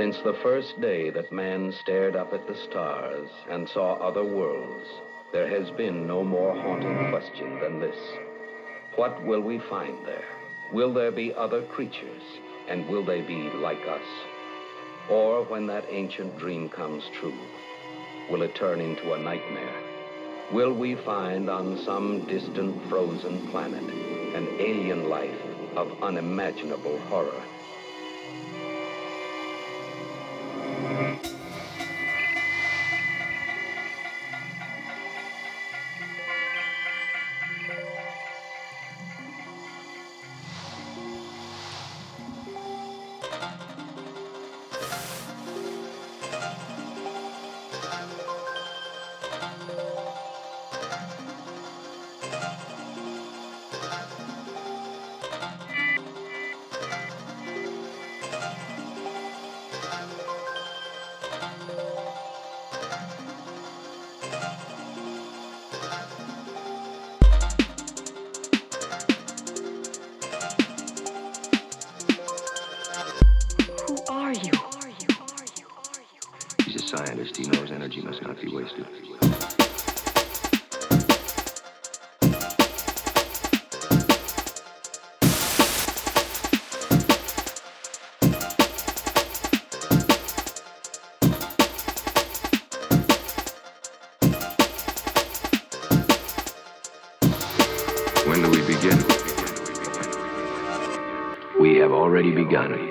Since the first day that man stared up at the stars and saw other worlds, there has been no more haunting question than this. What will we find there? Will there be other creatures? And will they be like us? Or when that ancient dream comes true, will it turn into a nightmare? Will we find on some distant frozen planet an alien life of unimaginable horror? He knows energy must not be wasted. When do we begin? We have already begun.